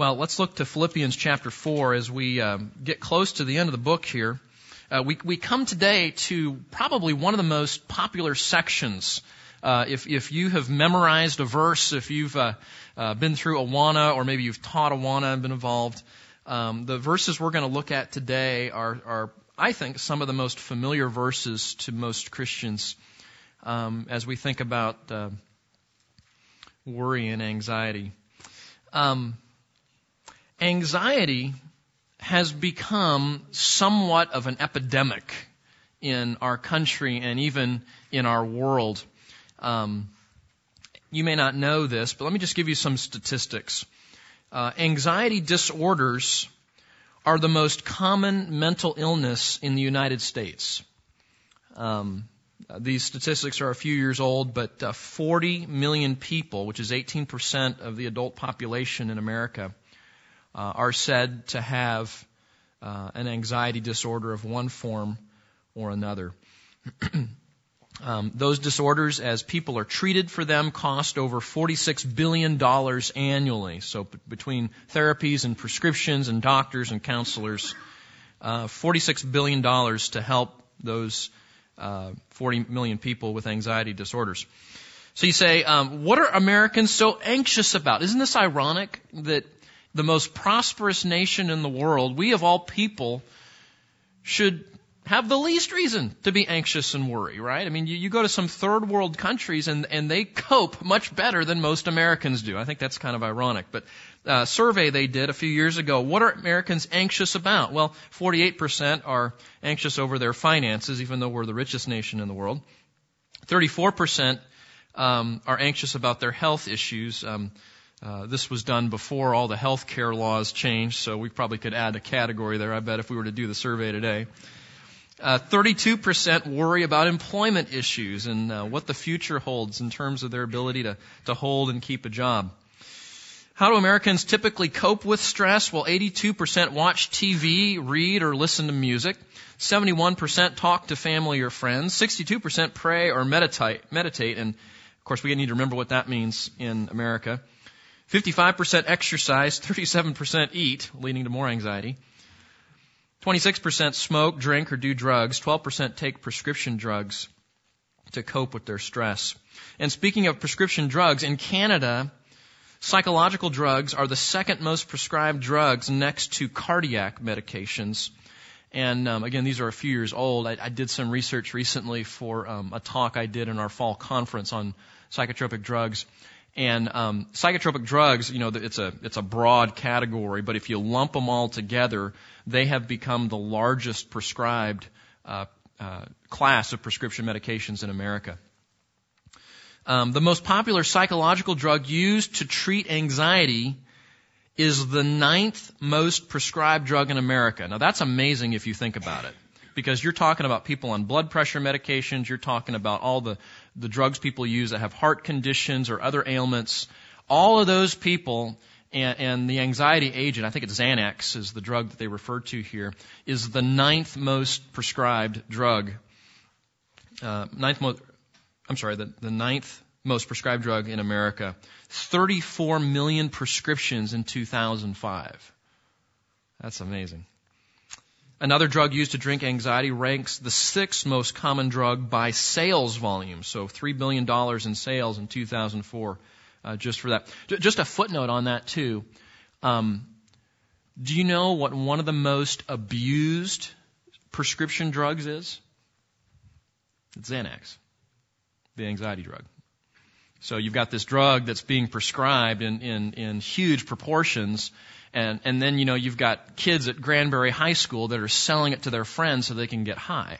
Well, let's look to Philippians chapter 4 as we um, get close to the end of the book here. Uh, we, we come today to probably one of the most popular sections. Uh, if, if you have memorized a verse, if you've uh, uh been through Awana, or maybe you've taught Awana and been involved, um, the verses we're going to look at today are, are, I think, some of the most familiar verses to most Christians um, as we think about uh, worry and anxiety. Um, anxiety has become somewhat of an epidemic in our country and even in our world. Um, you may not know this, but let me just give you some statistics. Uh, anxiety disorders are the most common mental illness in the United States. Um, these statistics are a few years old, but uh, 40 million people, which is 18% of the adult population in America, uh, are said to have uh, an anxiety disorder of one form or another. um, those disorders, as people are treated for them, cost over $46 billion annually. So between therapies and prescriptions and doctors and counselors, uh, $46 billion to help those uh, 40 million people with anxiety disorders. So you say, um, what are Americans so anxious about? Isn't this ironic that the most prosperous nation in the world, we of all people should have the least reason to be anxious and worry, right? I mean, you, you go to some third world countries and, and they cope much better than most Americans do. I think that's kind of ironic. But uh, survey they did a few years ago, what are Americans anxious about? Well, 48% are anxious over their finances, even though we're the richest nation in the world. 34% um, are anxious about their health issues. Um, uh, this was done before all the health care laws changed, so we probably could add a category there, I bet, if we were to do the survey today. Uh, 32% worry about employment issues and uh, what the future holds in terms of their ability to, to hold and keep a job. How do Americans typically cope with stress? Well, 82% watch TV, read, or listen to music. 71% talk to family or friends. 62% pray or meditate, meditate. And of course, we need to remember what that means in America. 55% exercise, 37% eat, leading to more anxiety. 26% smoke, drink, or do drugs. 12% take prescription drugs to cope with their stress. And speaking of prescription drugs, in Canada, psychological drugs are the second most prescribed drugs next to cardiac medications. And um, again, these are a few years old. I, I did some research recently for um, a talk I did in our fall conference on psychotropic drugs. And um, psychotropic drugs, you know, it's a it's a broad category, but if you lump them all together, they have become the largest prescribed uh, uh, class of prescription medications in America. Um, the most popular psychological drug used to treat anxiety is the ninth most prescribed drug in America. Now that's amazing if you think about it because you're talking about people on blood pressure medications, you're talking about all the, the drugs people use that have heart conditions or other ailments. All of those people and, and the anxiety agent, I think it's Xanax is the drug that they refer to here, is the ninth most prescribed drug. Uh, ninth most, I'm sorry, the, the ninth most prescribed drug in America. 34 million prescriptions in 2005. That's amazing. Another drug used to drink anxiety ranks the sixth most common drug by sales volume. So $3 billion in sales in 2004 uh, just for that. Just a footnote on that too. Um, do you know what one of the most abused prescription drugs is? It's Xanax, the anxiety drug. So you've got this drug that's being prescribed in, in, in huge proportions and, and then, you know, you've got kids at Granbury High School that are selling it to their friends so they can get high.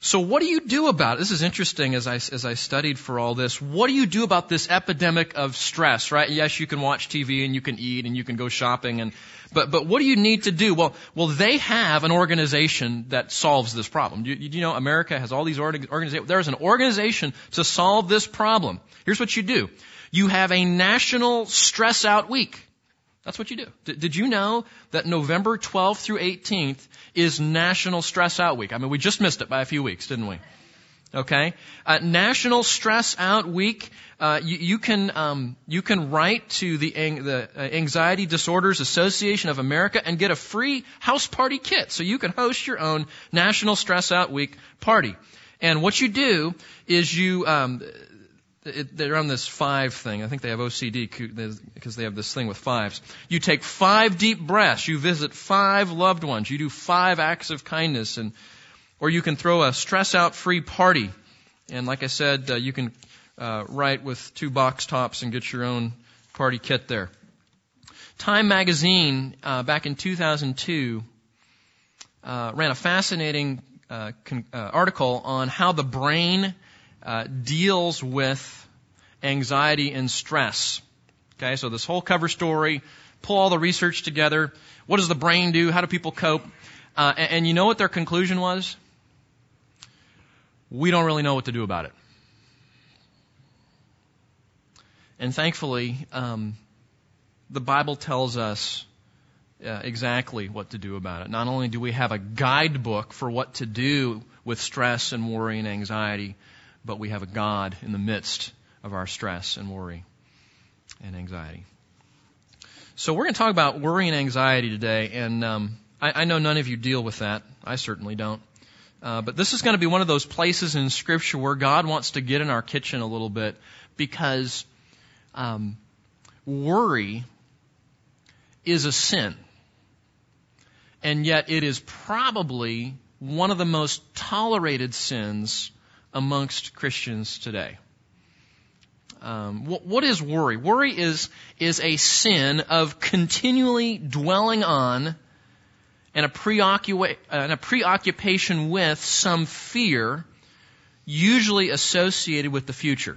So what do you do about it? This is interesting as I, as I studied for all this. What do you do about this epidemic of stress, right? Yes, you can watch TV and you can eat and you can go shopping and, but, but what do you need to do? Well, well, they have an organization that solves this problem. You, you know, America has all these organizations. There's an organization to solve this problem. Here's what you do. You have a national stress out week. That's what you do. D- did you know that November 12th through 18th is National Stress Out Week? I mean, we just missed it by a few weeks, didn't we? Okay, uh, National Stress Out Week. Uh, you, you, can um, you can write to the the uh, Anxiety Disorders Association of America and get a free house party kit, so you can host your own National Stress Out Week party. And what you do is you um, it, they're on this five thing. I think they have OCD because they have this thing with fives. You take five deep breaths. You visit five loved ones. You do five acts of kindness and or you can throw a stress out free party. And like I said, uh, you can uh, write with two box tops and get your own party kit there. Time magazine, uh, back in 2002, uh, ran a fascinating uh, con- uh, article on how the brain deals with anxiety and stress. Okay, so this whole cover story, pull all the research together. What does the brain do? How do people cope? and, and you know what their conclusion was? we don't really know what to do about it. And thankfully, um, the Bible tells us uh, exactly what to do about it. Not only do we have a guidebook for what to do with stress and worry and anxiety, but we have a God in the midst of our stress and worry and anxiety. So we're going to talk about worry and anxiety today, and um, I, I know none of you deal with that. I certainly don't. Uh, but this is going to be one of those places in Scripture where God wants to get in our kitchen a little bit because um, worry is a sin. And yet it is probably one of the most tolerated sins amongst Christians today. Um, what, what is worry? Worry is is a sin of continually dwelling on and a, preoccupa- and a preoccupation with some fear, usually associated with the future.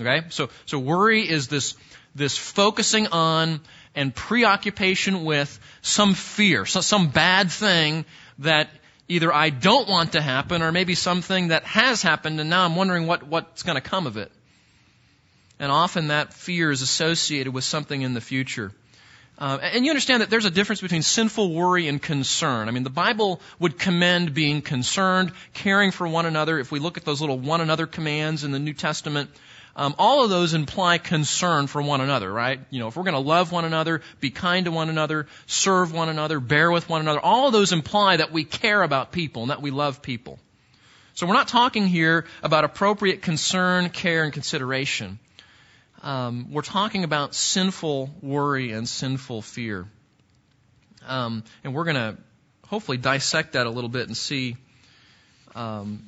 Okay? So, so worry is this, this focusing on and preoccupation with some fear, so, some bad thing that either I don't want to happen or maybe something that has happened and now I'm wondering what, what's going to come of it. And often that fear is associated with something in the future. Uh, and you understand that there's a difference between sinful worry and concern. I mean, the Bible would commend being concerned, caring for one another. If we look at those little one another commands in the New Testament, um, all of those imply concern for one another, right? You know, if we're going to love one another, be kind to one another, serve one another, bear with one another, all of those imply that we care about people and that we love people. So we're not talking here about appropriate concern, care, and consideration um, we're talking about sinful worry and sinful fear. Um, and we're going to hopefully dissect that a little bit and see um,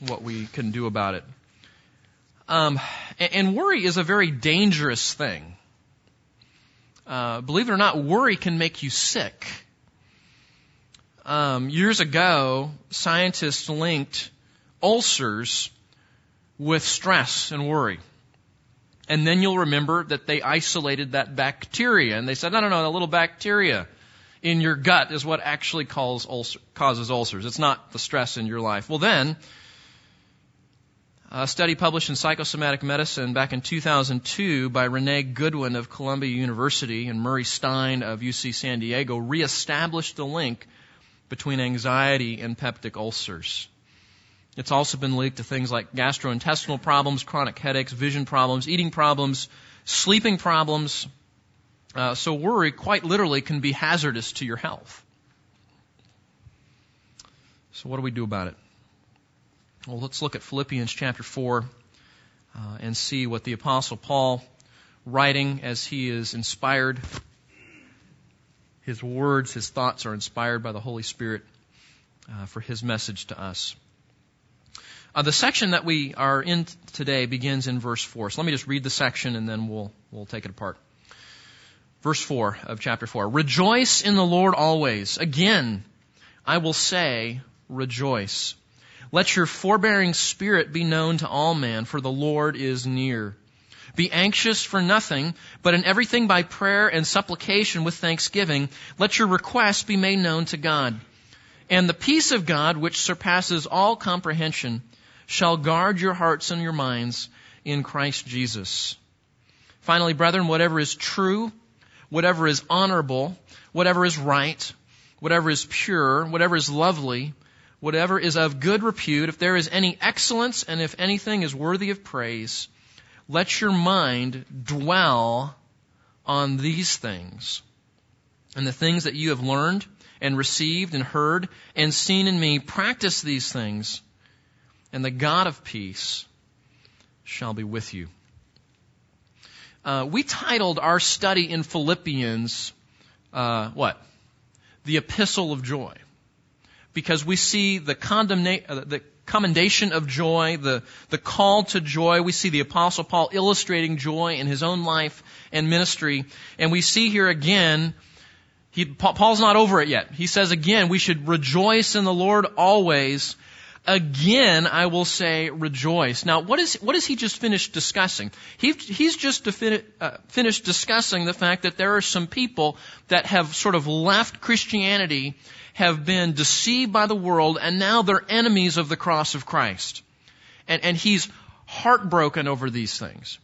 what we can do about it. Um, and, worry is a very dangerous thing. Uh, believe it or not, worry can make you sick. Um, years ago, scientists linked ulcers with stress and worry. And then you'll remember that they isolated that bacteria and they said, no, no, no, the little bacteria in your gut is what actually causes ulcers. It's not the stress in your life. Well then, a study published in Psychosomatic Medicine back in 2002 by Renee Goodwin of Columbia University and Murray Stein of UC San Diego reestablished the link between anxiety and peptic ulcers. It's also been linked to things like gastrointestinal problems, chronic headaches, vision problems, eating problems, sleeping problems. Uh, so worry, quite literally, can be hazardous to your health. So what do we do about it? Well, let's look at Philippians chapter 4 uh, and see what the Apostle Paul, writing as he is inspired, his words, his thoughts are inspired by the Holy Spirit uh, for his message to us. Uh, the section that we are in today begins in verse 4. So let me just read the section and then we'll, we'll take it apart. Verse 4 of chapter 4. Rejoice in the Lord always. Again, I will say, rejoice. Let your forbearing spirit be known to all men, for the Lord is near. Be anxious for nothing, but in everything by prayer and supplication with thanksgiving, let your requests be made known to God. And the peace of God, which surpasses all comprehension, shall guard your hearts and your minds in Christ Jesus. Finally, brethren, whatever is true, whatever is honorable, whatever is right, whatever is pure, whatever is lovely, whatever is of good repute, if there is any excellence and if anything is worthy of praise, let your mind dwell on these things. And the things that you have learned and received and heard and seen in me, practice these things, and the God of peace shall be with you. Uh, we titled our study in Philippians, uh, what? The Epistle of Joy because we see the, uh, the commendation of joy, the, the call to joy. We see the apostle Paul illustrating joy in his own life and ministry. And we see here again, he, Paul's not over it yet. He says again, we should rejoice in the Lord always. Again, I will say rejoice. Now, what is what has he just finished discussing? He, he's just defini- uh, finished discussing the fact that there are some people that have sort of left Christianity have been deceived by the world and now they're enemies of the cross of Christ. And, and he's heartbroken over these things.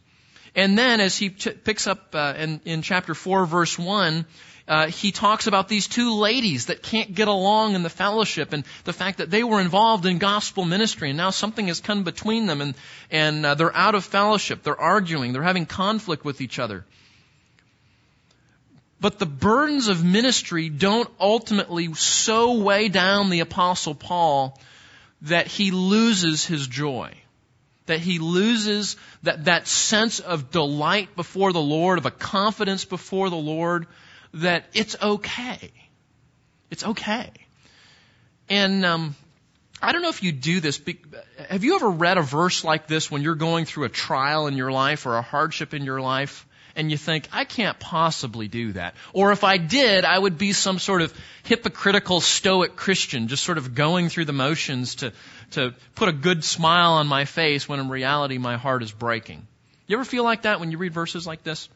And then as he t- picks up uh, in, in chapter 4 verse 1, uh, he talks about these two ladies that can't get along in the fellowship and the fact that they were involved in gospel ministry and now something has come between them and, and uh, they're out of fellowship. They're arguing. They're having conflict with each other. But the burdens of ministry don't ultimately so weigh down the apostle Paul that he loses his joy. That he loses that, that sense of delight before the Lord, of a confidence before the Lord, that it's okay. It's okay. And um, I don't know if you do this. But have you ever read a verse like this when you're going through a trial in your life or a hardship in your life? And you think, I can't possibly do that. Or if I did, I would be some sort of hypocritical stoic Christian, just sort of going through the motions to, to put a good smile on my face when in reality my heart is breaking. You ever feel like that when you read verses like this?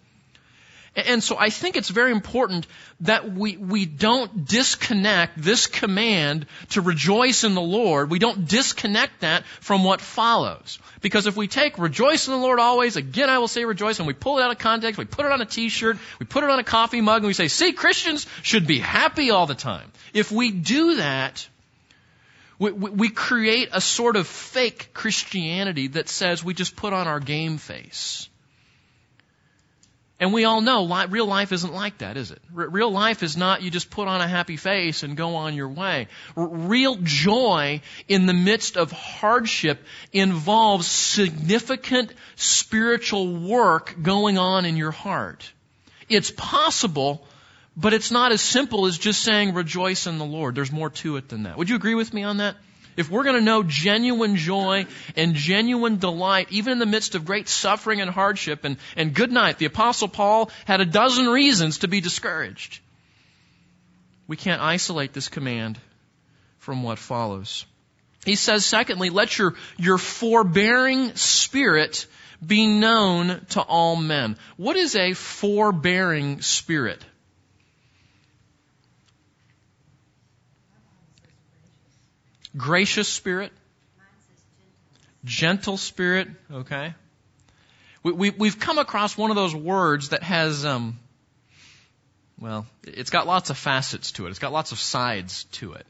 And so I think it's very important that we, we don't disconnect this command to rejoice in the Lord. We don't disconnect that from what follows. Because if we take rejoice in the Lord always, again I will say rejoice, and we pull it out of context, we put it on a t-shirt, we put it on a coffee mug, and we say, see, Christians should be happy all the time. If we do that, we, we, we create a sort of fake Christianity that says we just put on our game face. And we all know li- real life isn't like that, is it? R- real life is not you just put on a happy face and go on your way. R- real joy in the midst of hardship involves significant spiritual work going on in your heart. It's possible, but it's not as simple as just saying rejoice in the Lord. There's more to it than that. Would you agree with me on that? If we're going to know genuine joy and genuine delight, even in the midst of great suffering and hardship, and, and good night, the Apostle Paul had a dozen reasons to be discouraged. We can't isolate this command from what follows. He says, secondly, let your, your forbearing spirit be known to all men. What is a forbearing spirit? Gracious spirit? Gentle spirit? Okay. We, we, we've come across one of those words that has, um, well, it's got lots of facets to it. It's got lots of sides to it.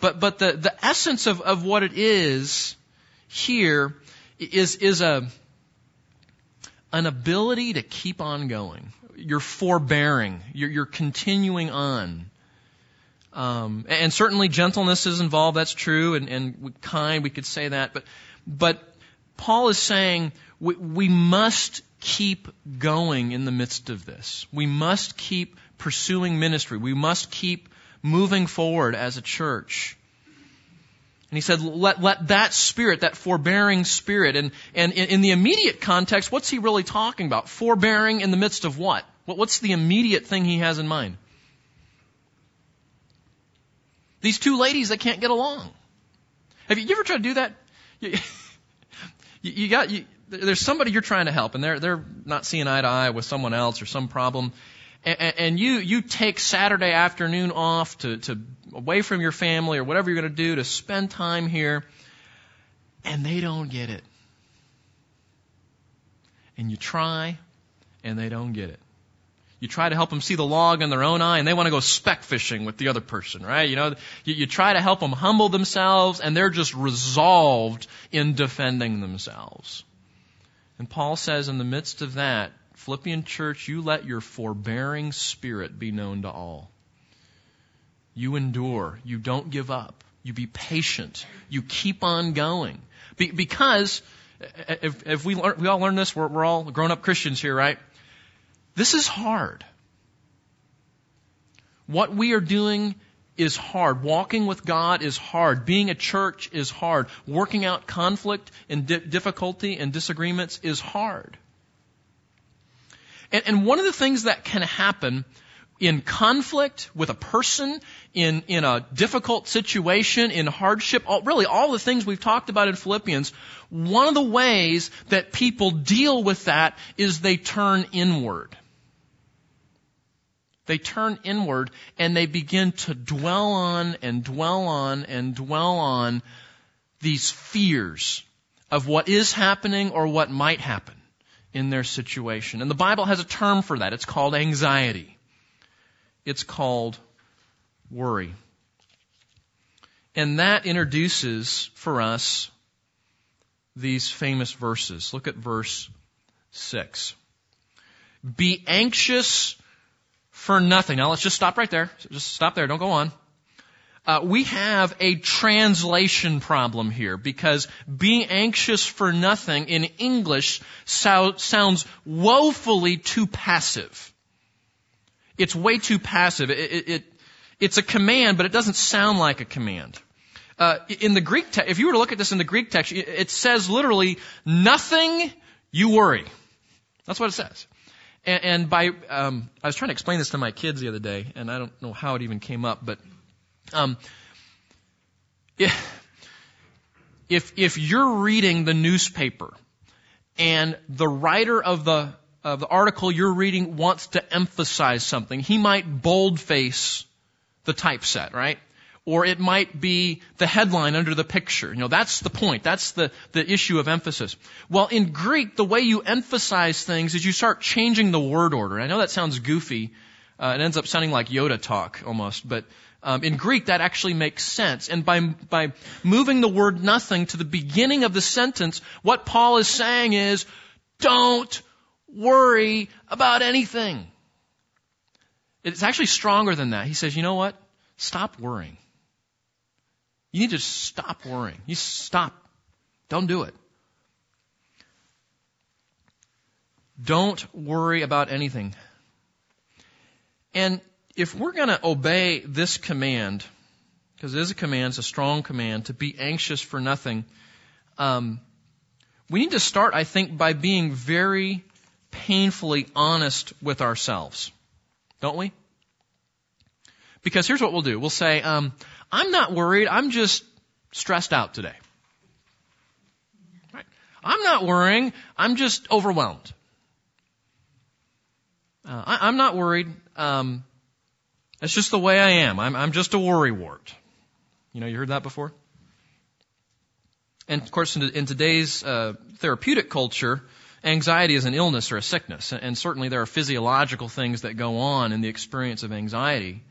But, but the, the essence of, of what it is here is, is a, an ability to keep on going. You're forbearing. You're, you're continuing on. Um, and certainly gentleness is involved. That's true, and, and kind. We could say that, but but Paul is saying we, we must keep going in the midst of this. We must keep pursuing ministry. We must keep moving forward as a church. And he said, let, let that spirit, that forbearing spirit, and, and in, in the immediate context, what's he really talking about? Forbearing in the midst of what? What's the immediate thing he has in mind? These two ladies that can't get along. Have you, ever tried to do that? You, you got you, there's somebody you're trying to help, and they're they're not seeing eye to eye with someone else or some problem, and, and you you take Saturday afternoon off to to away from your family or whatever you're going to do to spend time here, and they don't get it, and you try, and they don't get it. You try to help them see the log in their own eye and they want to go speck fishing with the other person, right? You know, you, you try to help them humble themselves and they're just resolved in defending themselves. And Paul says in the midst of that, Philippian church, you let your forbearing spirit be known to all. You endure. You don't give up. You be patient. You keep on going. Be- because, if, if we, learn, we all learn this, we're, we're all grown up Christians here, right? This is hard. What we are doing is hard. Walking with God is hard. Being a church is hard. Working out conflict and di- difficulty and disagreements is hard. And, and one of the things that can happen in conflict with a person, in, in a difficult situation, in hardship, all, really all the things we've talked about in Philippians, one of the ways that people deal with that is they turn inward. They turn inward and they begin to dwell on and dwell on and dwell on these fears of what is happening or what might happen in their situation. And the Bible has a term for that. It's called anxiety. It's called worry. And that introduces for us these famous verses. Look at verse 6. Be anxious for nothing. Now let's just stop right there. Just stop there. Don't go on. Uh, we have a translation problem here because being anxious for nothing in English so, sounds woefully too passive. It's way too passive. It, it, it, it's a command, but it doesn't sound like a command. Uh, in the Greek text, if you were to look at this in the Greek text, it says literally, nothing you worry. That's what it says. And, and by, um, I was trying to explain this to my kids the other day, and I don't know how it even came up, but um, if, if, you're reading the newspaper and the writer of the, of the article you're reading wants to emphasize something, he might boldface the typeset, right? Or it might be the headline under the picture. You know, that's the point. That's the, the issue of emphasis. Well, in Greek, the way you emphasize things is you start changing the word order. I know that sounds goofy. Uh, it ends up sounding like Yoda talk almost, but um, in Greek, that actually makes sense. And by, by moving the word nothing to the beginning of the sentence, what Paul is saying is, don't worry about anything. It's actually stronger than that. He says, you know what? Stop worrying. You need to stop worrying. You stop. Don't do it. Don't worry about anything. And if we're going to obey this command, because it is a command, it's a strong command, to be anxious for nothing, um, we need to start, I think, by being very painfully honest with ourselves. Don't we? Because here's what we'll do. We'll say, um, I'm not worried, I'm just stressed out today. Right? I'm not worrying, I'm just overwhelmed. Uh, I, am not worried. Um, that's just the way I am. I'm, I'm just a worrywart. You know, you heard that before? And of course, in, in today's uh, therapeutic culture, anxiety is an illness or a sickness. And certainly there are physiological things that go on in the experience of anxiety.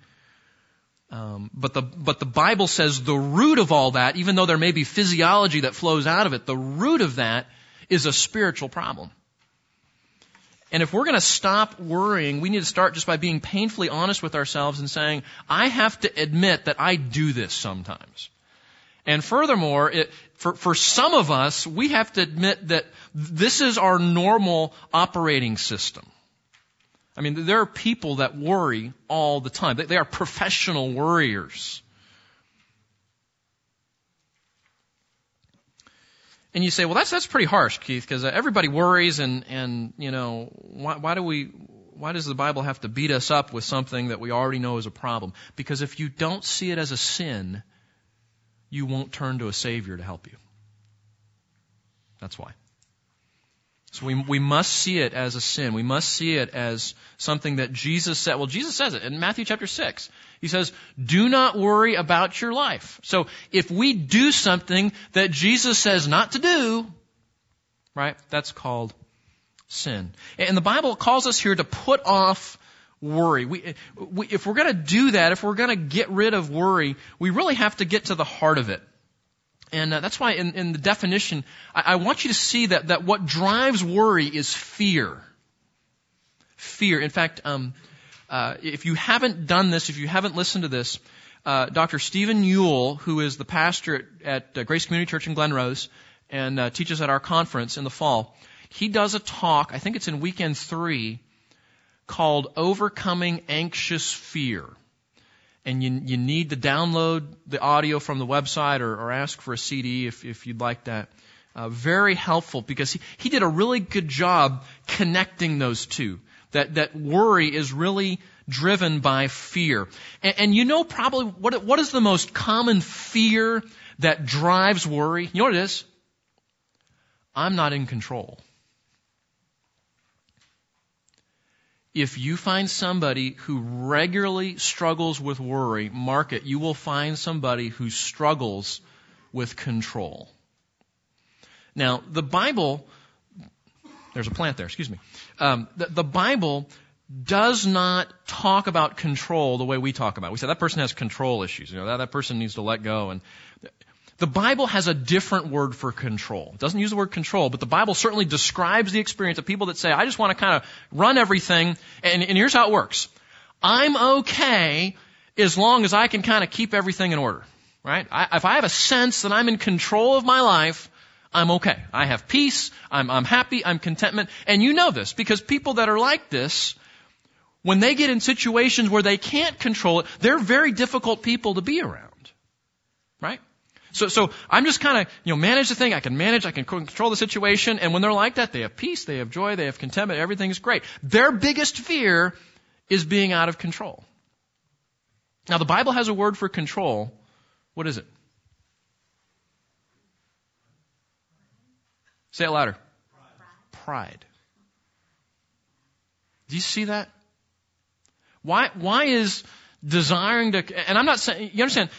Um, but the but the Bible says the root of all that, even though there may be physiology that flows out of it, the root of that is a spiritual problem. And if we're going to stop worrying, we need to start just by being painfully honest with ourselves and saying, I have to admit that I do this sometimes. And furthermore, it, for, for some of us, we have to admit that this is our normal operating system. I mean, there are people that worry all the time. They, are professional worriers. And you say, well, that's, that's pretty harsh, Keith, because uh, everybody worries and, and, you know, why, why do we, why does the Bible have to beat us up with something that we already know is a problem? Because if you don't see it as a sin, you won't turn to a Savior to help you. That's why. So we, we must see it as a sin. We must see it as something that Jesus said. Well, Jesus says it in Matthew chapter 6. He says, do not worry about your life. So if we do something that Jesus says not to do, right, that's called sin. And the Bible calls us here to put off worry. We, we, if we're going to do that, if we're going to get rid of worry, we really have to get to the heart of it. And uh, that's why in, in the definition, I, I want you to see that, that what drives worry is fear. Fear. In fact, um, uh, if you haven't done this, if you haven't listened to this, uh, Dr. Stephen Yule, who is the pastor at, at uh, Grace Community Church in Glen Rose and uh, teaches at our conference in the fall, he does a talk, I think it's in weekend three, called Overcoming Anxious Fear. And you, you need to download the audio from the website or, or ask for a CD if, if you'd like that. Uh, very helpful because he, he did a really good job connecting those two. That, that worry is really driven by fear. And, and you know probably what, what is the most common fear that drives worry? You know what it is? I'm not in control. If you find somebody who regularly struggles with worry, mark it, you will find somebody who struggles with control. Now, the Bible, there's a plant there, excuse me. Um, the, the Bible does not talk about control the way we talk about it. We say that person has control issues. You know, that, that person needs to let go. And the Bible has a different word for control. It doesn't use the word control, but the Bible certainly describes the experience of people that say, I just want to kind of run everything, and, and here's how it works. I'm okay as long as I can kind of keep everything in order. Right? I, if I have a sense that I'm in control of my life, I'm okay. I have peace, I'm, I'm happy, I'm contentment. And you know this, because people that are like this, when they get in situations where they can't control it, they're very difficult people to be around. Right? So, so I'm just kind of, you know, manage the thing. I can manage, I can control the situation. And when they're like that, they have peace, they have joy, they have contentment, everything's great. Their biggest fear is being out of control. Now, the Bible has a word for control. What is it? Say it louder. Pride. Pride. Do you see that? Why, why is desiring to, and I'm not saying, you understand,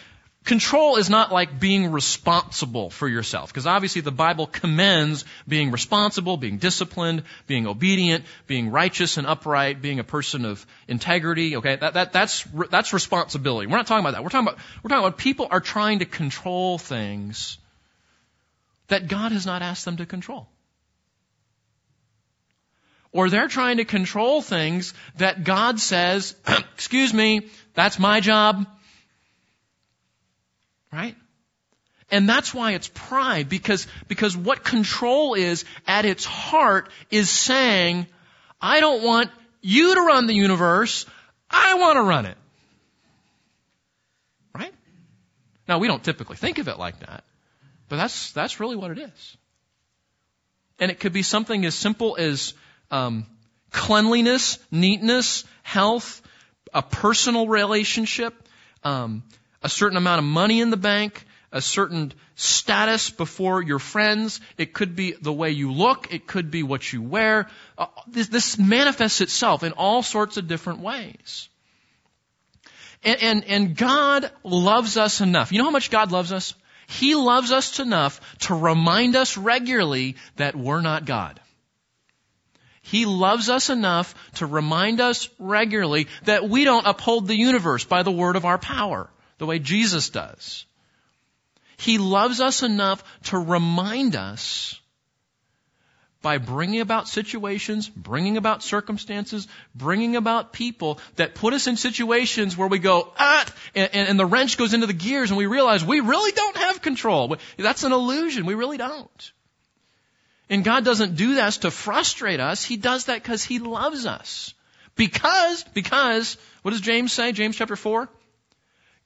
Control is not like being responsible for yourself, because obviously the Bible commends being responsible, being disciplined, being obedient, being righteous and upright, being a person of integrity. Okay, that, that, that's that's responsibility. We're not talking about that. We're talking about we're talking about people are trying to control things that God has not asked them to control. Or they're trying to control things that God says, excuse me, that's my job, Right? And that's why it's pride, because, because what control is at its heart is saying, I don't want you to run the universe, I want to run it. Right? Now we don't typically think of it like that, but that's, that's really what it is. And it could be something as simple as, um, cleanliness, neatness, health, a personal relationship, um, a certain amount of money in the bank, a certain status before your friends. It could be the way you look. It could be what you wear. Uh, this, this, manifests itself in all sorts of different ways. And, and, and God loves us enough. You know how much God loves us? He loves us enough to remind us regularly that we're not God. He loves us enough to remind us regularly that we don't uphold the universe by the word of our power the way Jesus does. He loves us enough to remind us by bringing about situations, bringing about circumstances, bringing about people that put us in situations where we go, ah, and, and, the wrench goes into the gears and we realize we really don't have control. That's an illusion. We really don't. And God doesn't do that to frustrate us. He does that because He loves us. Because, because, what does James say? James chapter 4?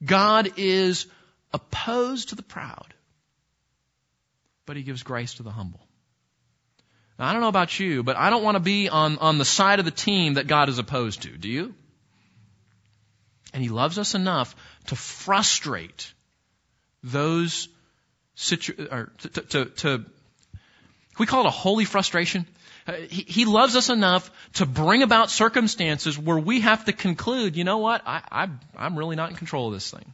God is opposed to the proud, but he gives grace to the humble. Now, I don't know about you, but I don't want to be on, on the side of the team that God is opposed to. Do you? And he loves us enough to frustrate those situ- or to, to, to, to we call it a holy frustration? Uh, he, he, loves us enough to bring about circumstances where we have to conclude, you know what, I, I, I'm really not in control of this thing.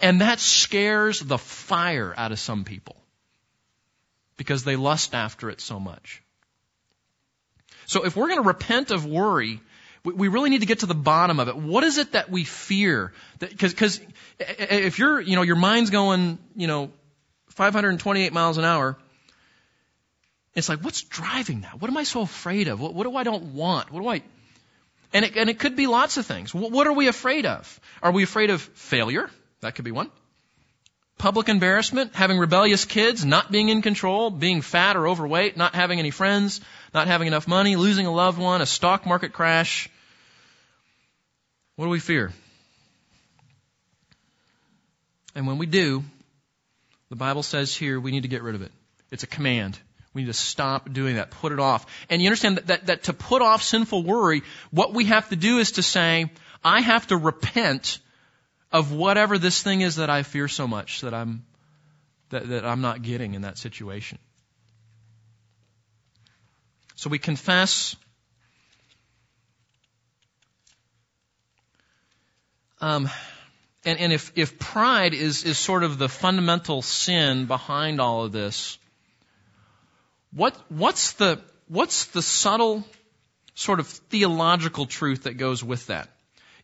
And that scares the fire out of some people because they lust after it so much. So if we're going to repent of worry, We, we really need to get to the bottom of it. What is it that we fear? Because if you're, you know, your mind's going, you know, 528 miles an hour, it's like, what's driving that? What am I so afraid of? What, what do I don't want? What do I? And it, and it could be lots of things. What, what are we afraid of? Are we afraid of failure? That could be one. Public embarrassment, having rebellious kids, not being in control, being fat or overweight, not having any friends, not having enough money, losing a loved one, a stock market crash. What do we fear? And when we do, the Bible says here we need to get rid of it. It's a command. We need to stop doing that. Put it off. And you understand that, that, that to put off sinful worry, what we have to do is to say, I have to repent of whatever this thing is that I fear so much that I'm, that, that I'm not getting in that situation. So we confess um, and, and if, if pride is, is sort of the fundamental sin behind all of this, what, what's the, what's the subtle sort of theological truth that goes with that?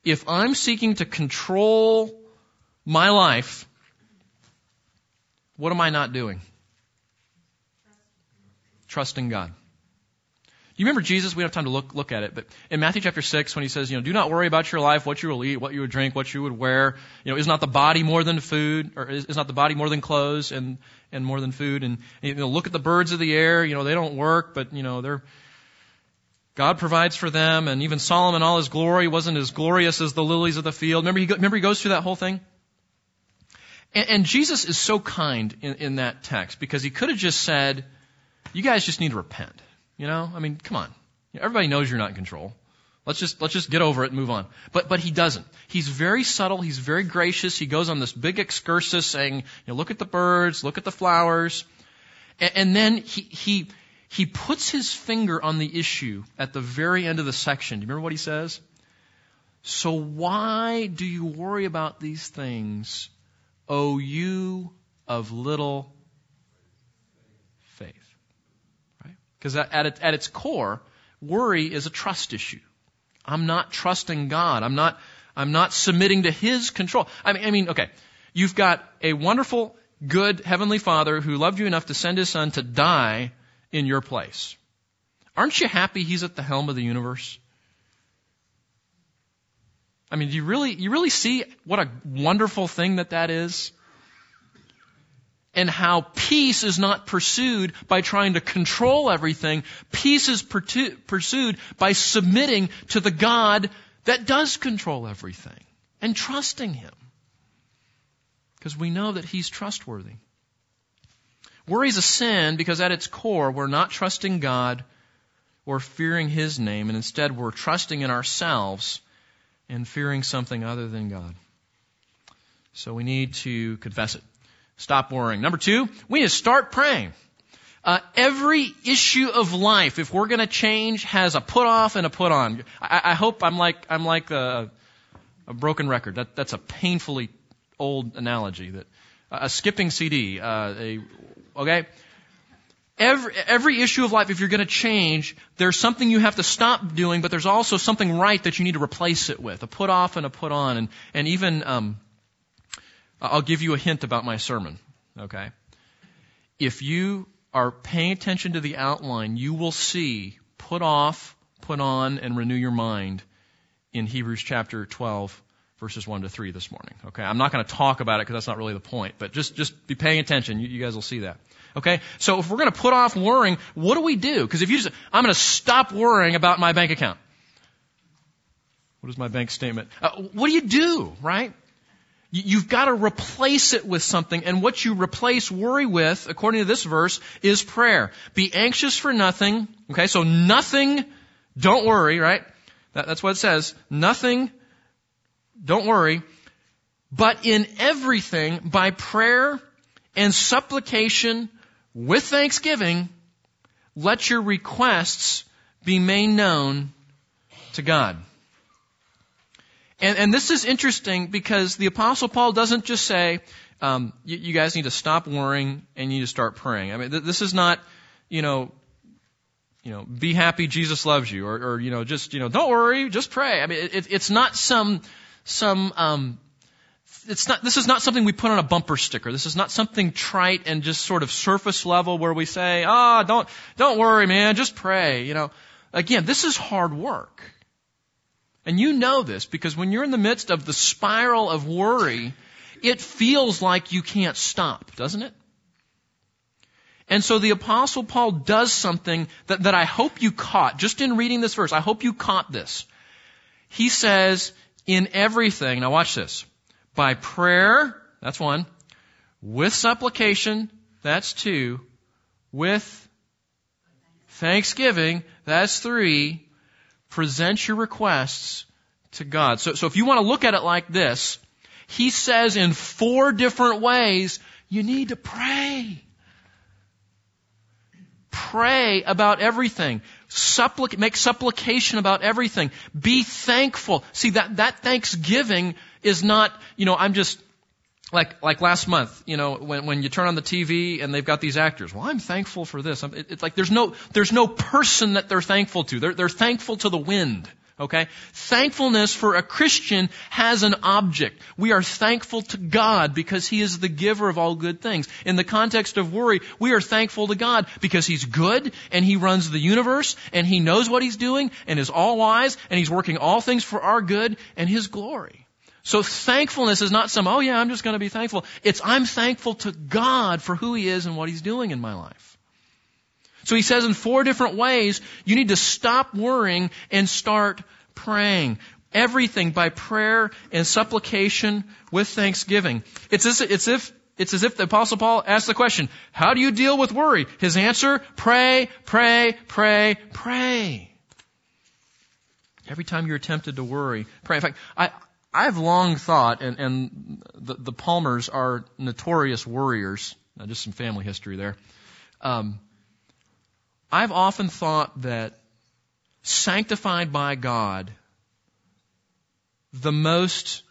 If I'm seeking to control my life, what am I not doing? Trusting God. You remember Jesus? We don't have time to look, look at it, but in Matthew chapter 6, when he says, you know, do not worry about your life, what you will eat, what you would drink, what you would wear, you know, is not the body more than food, or is, is not the body more than clothes and, and more than food? And, you know, look at the birds of the air, you know, they don't work, but, you know, they're, God provides for them, and even Solomon, all his glory, wasn't as glorious as the lilies of the field. Remember he, remember he goes through that whole thing? And, and Jesus is so kind in, in that text because he could have just said, you guys just need to repent. You know, I mean, come on. Everybody knows you're not in control. Let's just let's just get over it and move on. But but he doesn't. He's very subtle. He's very gracious. He goes on this big excursus saying, you know, look at the birds, look at the flowers, and, and then he he he puts his finger on the issue at the very end of the section. Do you remember what he says? So why do you worry about these things, O you of little Because at, at its core, worry is a trust issue. I'm not trusting God. I'm not, I'm not submitting to His control. I mean, I mean, okay. You've got a wonderful, good Heavenly Father who loved you enough to send His Son to die in your place. Aren't you happy He's at the helm of the universe? I mean, do you really, you really see what a wonderful thing that that is? And how peace is not pursued by trying to control everything. Peace is pursued by submitting to the God that does control everything and trusting Him. Because we know that He's trustworthy. Worry is a sin because at its core we're not trusting God or fearing His name, and instead we're trusting in ourselves and fearing something other than God. So we need to confess it. Stop worrying. Number two, we need to start praying. Uh, every issue of life, if we're going to change, has a put off and a put on. I, I hope I'm like I'm like a, a broken record. That, that's a painfully old analogy. That uh, a skipping CD. Uh, a, okay. Every, every issue of life, if you're going to change, there's something you have to stop doing, but there's also something right that you need to replace it with. A put off and a put on. And, and even, um, I'll give you a hint about my sermon, okay? If you are paying attention to the outline, you will see put off, put on, and renew your mind in Hebrews chapter 12, verses 1 to 3 this morning. Okay? I'm not going to talk about it because that's not really the point, but just, just be paying attention. You, you guys will see that. Okay? So if we're going to put off worrying, what do we do? Because if you just, I'm going to stop worrying about my bank account. What is my bank statement? Uh, what do you do, right? You've got to replace it with something. And what you replace worry with, according to this verse, is prayer. Be anxious for nothing. Okay, so nothing, don't worry, right? That, that's what it says. Nothing, don't worry. But in everything, by prayer and supplication with thanksgiving, let your requests be made known to God. And, and this is interesting because the Apostle Paul doesn't just say, um, you, you, guys need to stop worrying and you need to start praying. I mean, th- this is not, you know, you know, be happy, Jesus loves you, or, or you know, just you know, don't worry, just pray. I mean, it, it's not some some um, it's not, this is not something we put on a bumper sticker. This is not something trite and just sort of surface level where we say, ah, oh, don't, don't worry, man, just pray. You know, again, this is hard work. And you know this because when you're in the midst of the spiral of worry, it feels like you can't stop, doesn't it? And so the apostle Paul does something that, that I hope you caught just in reading this verse. I hope you caught this. He says, in everything, now watch this by prayer, that's one, with supplication, that's two, with thanksgiving, that's three, present your requests to God. So, so if you want to look at it like this, he says in four different ways, you need to pray. Pray about everything. Supplic- make supplication about everything. Be thankful. See, that, that thanksgiving is not, you know, I'm just, like, like last month, you know, when, when you turn on the TV and they've got these actors. Well, I'm thankful for this. It, it's like there's no, there's no person that they're thankful to. They're, they're thankful to the wind. Okay? Thankfulness for a Christian has an object. We are thankful to God because He is the giver of all good things. In the context of worry, we are thankful to God because He's good and He runs the universe and He knows what He's doing and is all wise and He's working all things for our good and His glory. So thankfulness is not some, oh yeah, I'm just going to be thankful. It's I'm thankful to God for who He is and what He's doing in my life. So He says in four different ways, you need to stop worrying and start praying. Everything by prayer and supplication with thanksgiving. It's as, it's if, it's as if the apostle Paul asked the question, how do you deal with worry? His answer, pray, pray, pray, pray. Every time you're tempted to worry, pray. In fact, I, I've long thought, and, and the, the Palmers are notorious worriers. Now, just some family history there. Um, I've often thought that sanctified by God, the most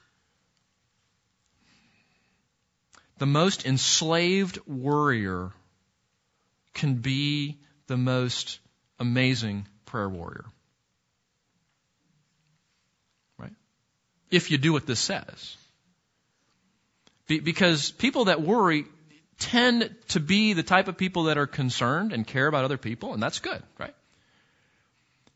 the most enslaved warrior can be the most amazing prayer warrior. If you do what this says. Be- because people that worry tend to be the type of people that are concerned and care about other people, and that's good, right?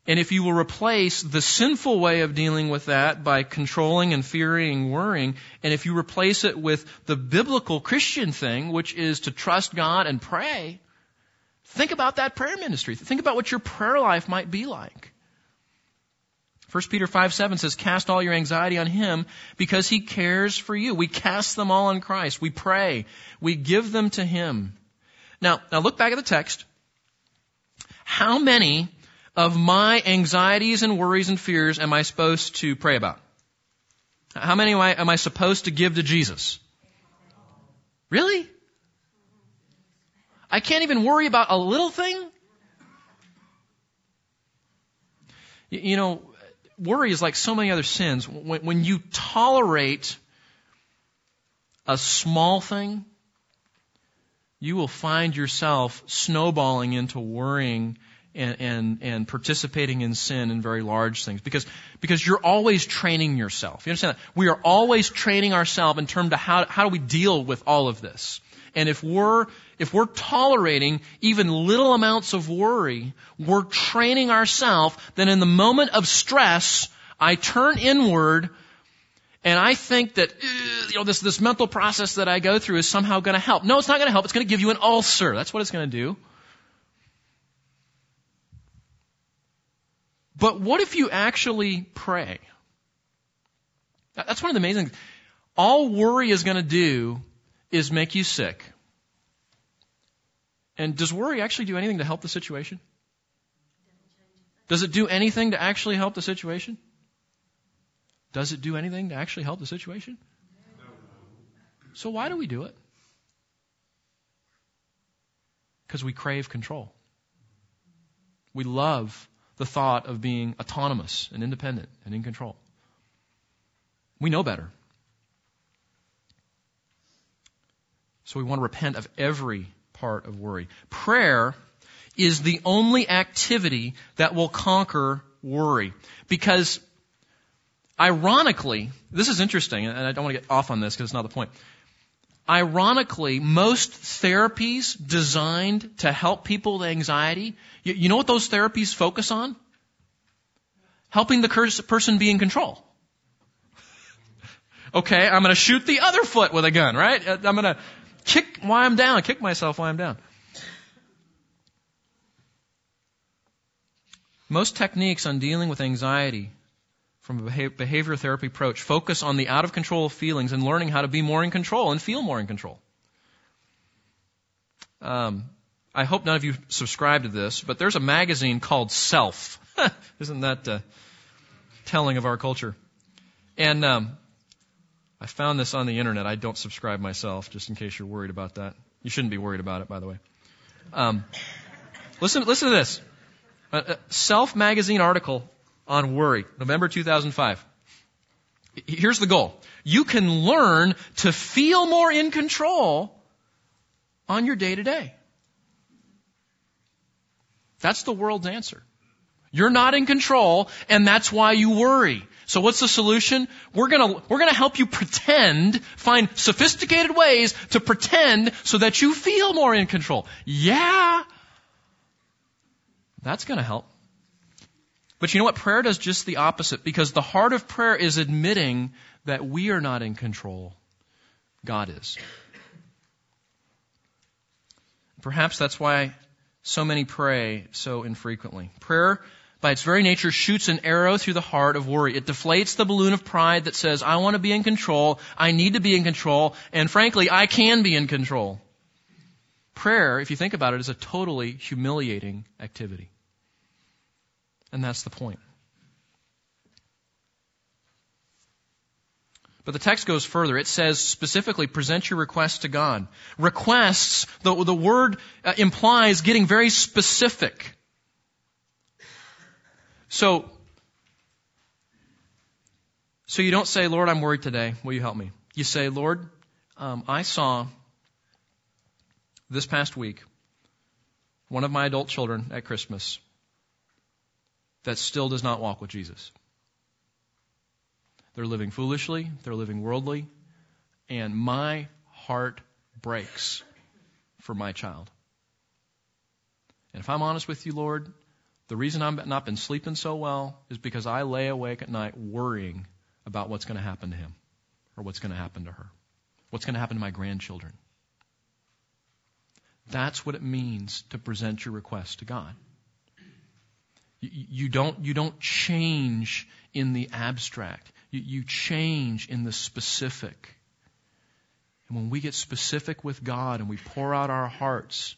And if you will replace the sinful way of dealing with that by controlling and fearing worrying, and if you replace it with the biblical Christian thing, which is to trust God and pray, think about that prayer ministry. Think about what your prayer life might be like. 1 Peter 5 7 says, Cast all your anxiety on Him because He cares for you. We cast them all on Christ. We pray. We give them to Him. Now, now look back at the text. How many of my anxieties and worries and fears am I supposed to pray about? How many am I, am I supposed to give to Jesus? Really? I can't even worry about a little thing? You know, worry is like so many other sins. When, when you tolerate a small thing, you will find yourself snowballing into worrying and, and, and, participating in sin in very large things because, because you're always training yourself. You understand that? We are always training ourselves in terms of how, how do we deal with all of this. And if we're, if we're tolerating even little amounts of worry, we're training ourselves that in the moment of stress, I turn inward and I think that, you know, this, this mental process that I go through is somehow going to help. No, it's not going to help. It's going to give you an ulcer. That's what it's going to do. But what if you actually pray? That's one of the amazing things. All worry is going to do is make you sick. And does worry actually do anything to help the situation? Does it do anything to actually help the situation? Does it do anything to actually help the situation? So why do we do it? Because we crave control. We love the thought of being autonomous and independent and in control. We know better. So we want to repent of every part of worry. Prayer is the only activity that will conquer worry. Because ironically, this is interesting, and I don't want to get off on this because it's not the point. Ironically, most therapies designed to help people with anxiety, you, you know what those therapies focus on? Helping the person be in control. okay, I'm going to shoot the other foot with a gun, right? Uh, I'm going to kick while I'm down, kick myself while I'm down. Most techniques on dealing with anxiety from a behavior therapy approach focus on the out of control feelings and learning how to be more in control and feel more in control. Um, I hope none of you subscribe to this, but there's a magazine called Self. Isn't that uh, telling of our culture? And um, I found this on the internet. I don't subscribe myself, just in case you're worried about that. You shouldn't be worried about it, by the way. Um, listen, listen to this. Self magazine article on worry, November 2005. Here's the goal. You can learn to feel more in control on your day to day. That's the world's answer. You're not in control, and that's why you worry. So what's the solution? We're gonna, we're gonna help you pretend, find sophisticated ways to pretend so that you feel more in control. Yeah. That's gonna help. But you know what? Prayer does just the opposite because the heart of prayer is admitting that we are not in control. God is. Perhaps that's why so many pray so infrequently. Prayer, by its very nature, shoots an arrow through the heart of worry. It deflates the balloon of pride that says, I want to be in control, I need to be in control, and frankly, I can be in control. Prayer, if you think about it, is a totally humiliating activity. And that's the point. But the text goes further. It says specifically, present your request to God. Requests, the, the word uh, implies getting very specific. So, so you don't say, Lord, I'm worried today. Will you help me? You say, Lord, um, I saw this past week one of my adult children at Christmas that still does not walk with Jesus. They're living foolishly, they're living worldly, and my heart breaks for my child. And if I'm honest with you, Lord, the reason I've not been sleeping so well is because I lay awake at night worrying about what's going to happen to him or what's going to happen to her, what's going to happen to my grandchildren. That's what it means to present your request to God. You don't, you don't change in the abstract. You, you change in the specific. And when we get specific with God and we pour out our hearts,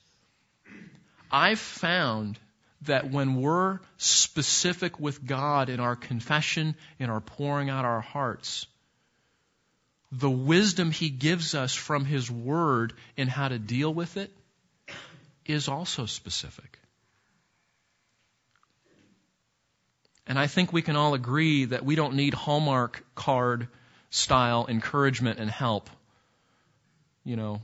I've found that when we're specific with God in our confession, in our pouring out our hearts, the wisdom He gives us from His Word in how to deal with it is also specific. And I think we can all agree that we don't need Hallmark card style encouragement and help. You know,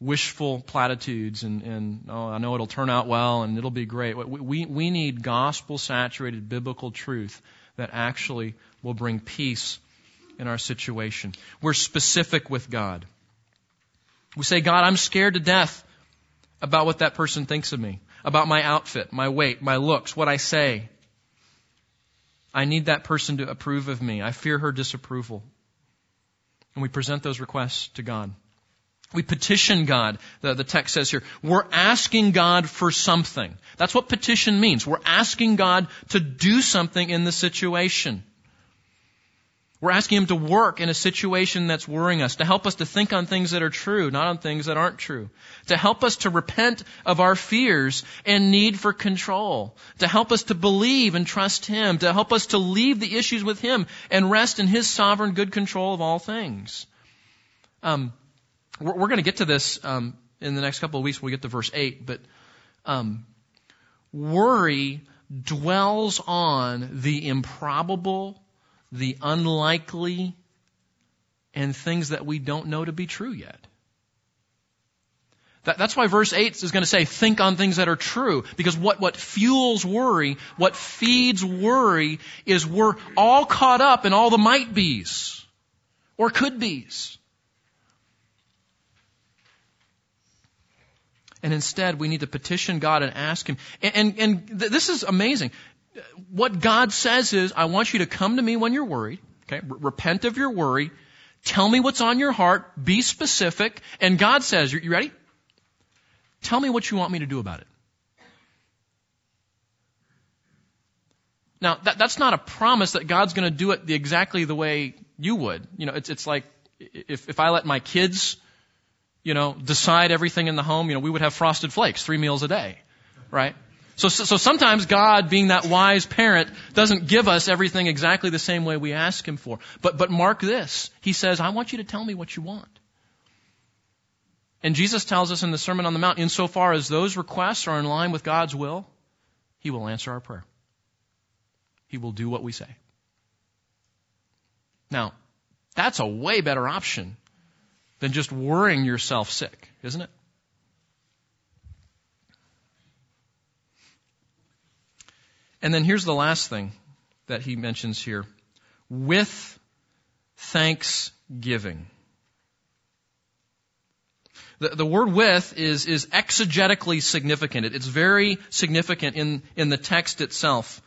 wishful platitudes and, and oh, I know it'll turn out well and it'll be great. We, we need gospel saturated biblical truth that actually will bring peace in our situation. We're specific with God. We say, God, I'm scared to death about what that person thinks of me, about my outfit, my weight, my looks, what I say. I need that person to approve of me. I fear her disapproval. And we present those requests to God. We petition God, the, the text says here. We're asking God for something. That's what petition means. We're asking God to do something in the situation. We're asking Him to work in a situation that's worrying us, to help us to think on things that are true, not on things that aren't true, to help us to repent of our fears and need for control, to help us to believe and trust Him, to help us to leave the issues with Him and rest in His sovereign good control of all things. Um, we're, we're going to get to this um, in the next couple of weeks when we get to verse 8, but um, worry dwells on the improbable the unlikely, and things that we don't know to be true yet. That, that's why verse 8 is going to say, think on things that are true. Because what, what fuels worry, what feeds worry, is we're all caught up in all the might be's. Or could be's. And instead, we need to petition God and ask Him. And, and, and th- this is amazing. What God says is, I want you to come to me when you're worried. Okay? Repent of your worry. Tell me what's on your heart. Be specific. And God says, you ready? Tell me what you want me to do about it. Now, that, that's not a promise that God's going to do it the, exactly the way you would. You know, it's, it's like if, if I let my kids, you know, decide everything in the home, you know, we would have frosted flakes three meals a day, right? So, so, so sometimes God, being that wise parent, doesn't give us everything exactly the same way we ask Him for. But, but mark this. He says, I want you to tell me what you want. And Jesus tells us in the Sermon on the Mount, insofar as those requests are in line with God's will, He will answer our prayer. He will do what we say. Now, that's a way better option than just worrying yourself sick, isn't it? And then here's the last thing that he mentions here with thanksgiving. The, the word with is, is exegetically significant. It's very significant in, in the text itself.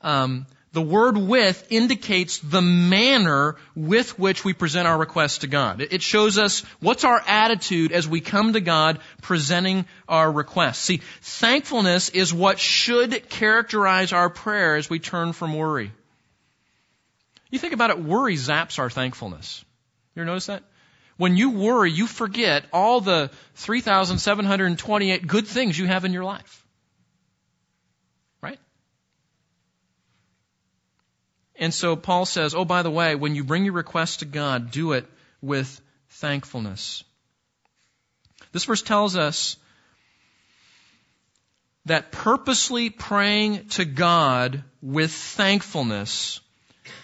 Um, the word with indicates the manner with which we present our request to God. It shows us what's our attitude as we come to God presenting our request. See, thankfulness is what should characterize our prayer as we turn from worry. You think about it, worry zaps our thankfulness. You ever notice that? When you worry, you forget all the 3,728 good things you have in your life. And so Paul says, oh, by the way, when you bring your request to God, do it with thankfulness. This verse tells us that purposely praying to God with thankfulness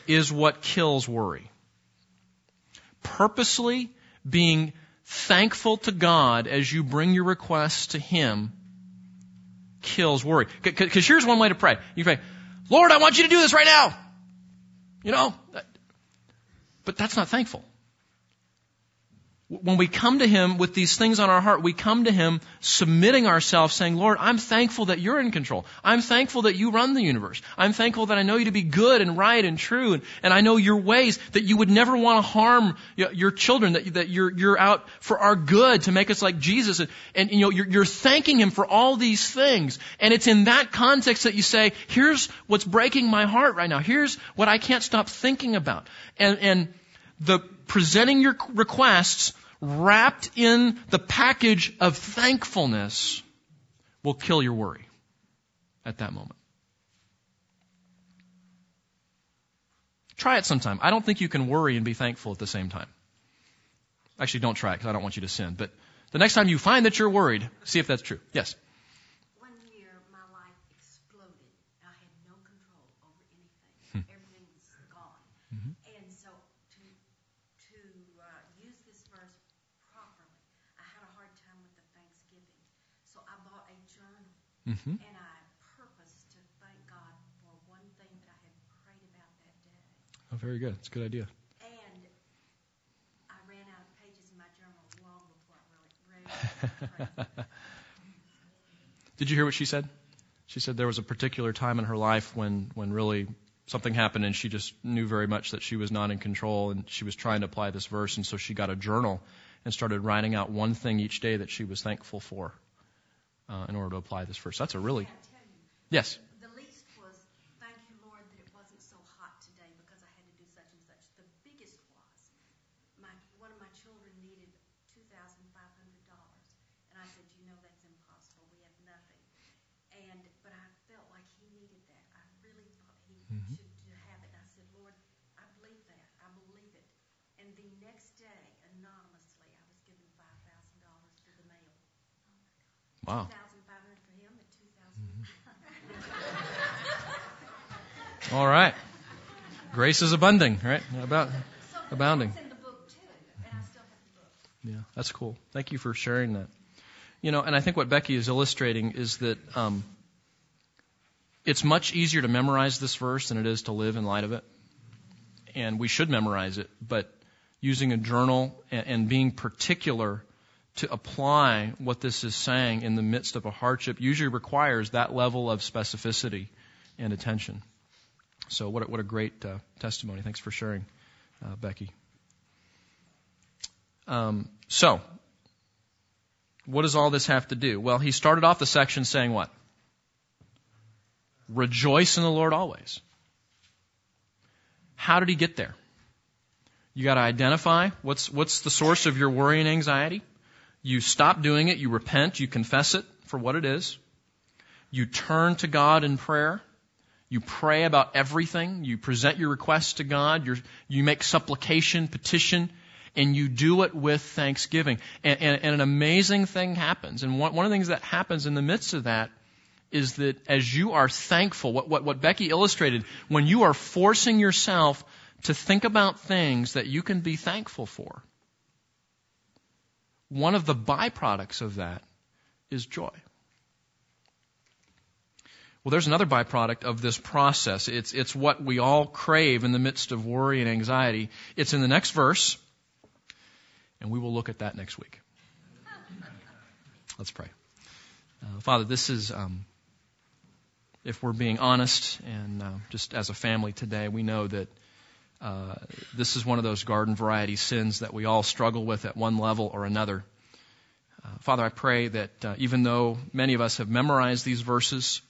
is what kills worry. Purposely being thankful to God as you bring your requests to Him kills worry. Because here's one way to pray. You pray, Lord, I want you to do this right now. You know? But that's not thankful. When we come to Him with these things on our heart, we come to Him submitting ourselves saying, Lord, I'm thankful that you're in control. I'm thankful that you run the universe. I'm thankful that I know you to be good and right and true and, and I know your ways, that you would never want to harm your children, that, that you're, you're out for our good to make us like Jesus. And, and you know, you're, you're thanking Him for all these things. And it's in that context that you say, here's what's breaking my heart right now. Here's what I can't stop thinking about. And, and the presenting your requests wrapped in the package of thankfulness will kill your worry at that moment. Try it sometime. I don't think you can worry and be thankful at the same time. Actually, don't try it because I don't want you to sin. But the next time you find that you're worried, see if that's true. Yes. One year, my life exploded. I had no control over anything. Everything was gone. And so, to to uh, use this verse properly, I had a hard time with the Thanksgiving. So I bought a journal Mm-hmm. and I purposed to thank God for one thing that I had prayed about that day. Oh, very good. It's a good idea. And I ran out of pages in my journal long before I really read it. Did you hear what she said? She said there was a particular time in her life when, when really something happened and she just knew very much that she was not in control and she was trying to apply this verse and so she got a journal and started writing out one thing each day that she was thankful for uh, in order to apply this verse. That's a really, yes. The least was, thank you, Lord, that it wasn't so hot today because I had to do such and such. The biggest was, my one of my children needed two thousand five hundred dollars, and I said, you know, that's impossible. We have nothing. And but I felt like he needed that. I really thought he should to have it. And I said, Lord, I believe that. I believe it. And the next day, anonymously, I was given five thousand dollars through the mail. Wow. Thousand five hundred for him and two thousand. All right. Grace is abounding, right? About So abounding. It's in the book too, and I still have the book. Yeah, that's cool. Thank you for sharing that. You know, and I think what Becky is illustrating is that um, it's much easier to memorize this verse than it is to live in light of it. And we should memorize it, but using a journal and, and being particular to apply what this is saying in the midst of a hardship usually requires that level of specificity and attention. So, what a, what a great uh, testimony. Thanks for sharing, uh, Becky. Um, so, what does all this have to do? Well, he started off the section saying what? Rejoice in the Lord always. How did he get there? You got to identify what's what's the source of your worry and anxiety. You stop doing it, you repent, you confess it for what it is. You turn to God in prayer. You pray about everything. You present your requests to God. You're, you make supplication, petition, and you do it with thanksgiving. And, and, and an amazing thing happens. And one, one of the things that happens in the midst of that is that as you are thankful, what, what, what Becky illustrated, when you are forcing yourself to think about things that you can be thankful for, one of the byproducts of that is joy. Well, there's another byproduct of this process. It's, it's what we all crave in the midst of worry and anxiety. It's in the next verse, and we will look at that next week. Let's pray. Uh, Father, this is, um, if we're being honest and uh, just as a family today, we know that uh, this is one of those garden variety sins that we all struggle with at one level or another. Uh, Father, I pray that uh, even though many of us have memorized these verses,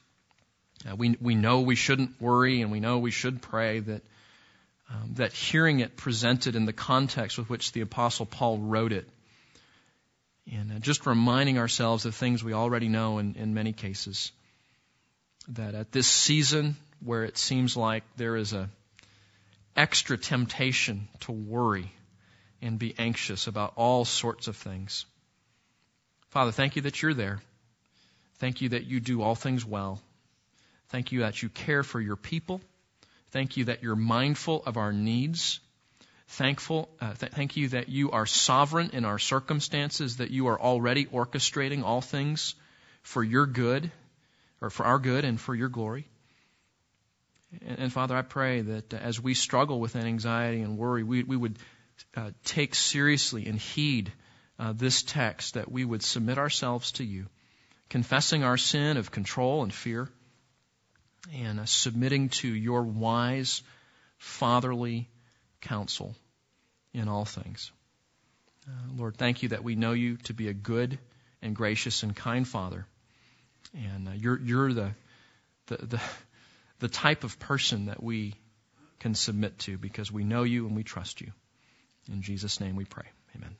uh, we, we know we shouldn't worry and we know we should pray, that, um, that hearing it presented in the context with which the Apostle Paul wrote it, and uh, just reminding ourselves of things we already know in, in many cases, that at this season where it seems like there is a extra temptation to worry and be anxious about all sorts of things. Father, thank you that you're there. Thank you that you do all things well. Thank you that you care for your people. Thank you that you're mindful of our needs. Thankful, uh, th- thank you that you are sovereign in our circumstances, that you are already orchestrating all things for your good, or for our good and for your glory. And, Father, I pray that uh, as we struggle with anxiety and worry, we, we would uh, take seriously and heed uh, this text, that we would submit ourselves to you, confessing our sin of control and fear, and uh, submitting to your wise, fatherly counsel in all things. Uh, Lord, thank you that we know you to be a good and gracious and kind Father. And uh, you're, you're the, the, the, the type of person that we can submit to because we know you and we trust you. In Jesus' name we pray. Amen.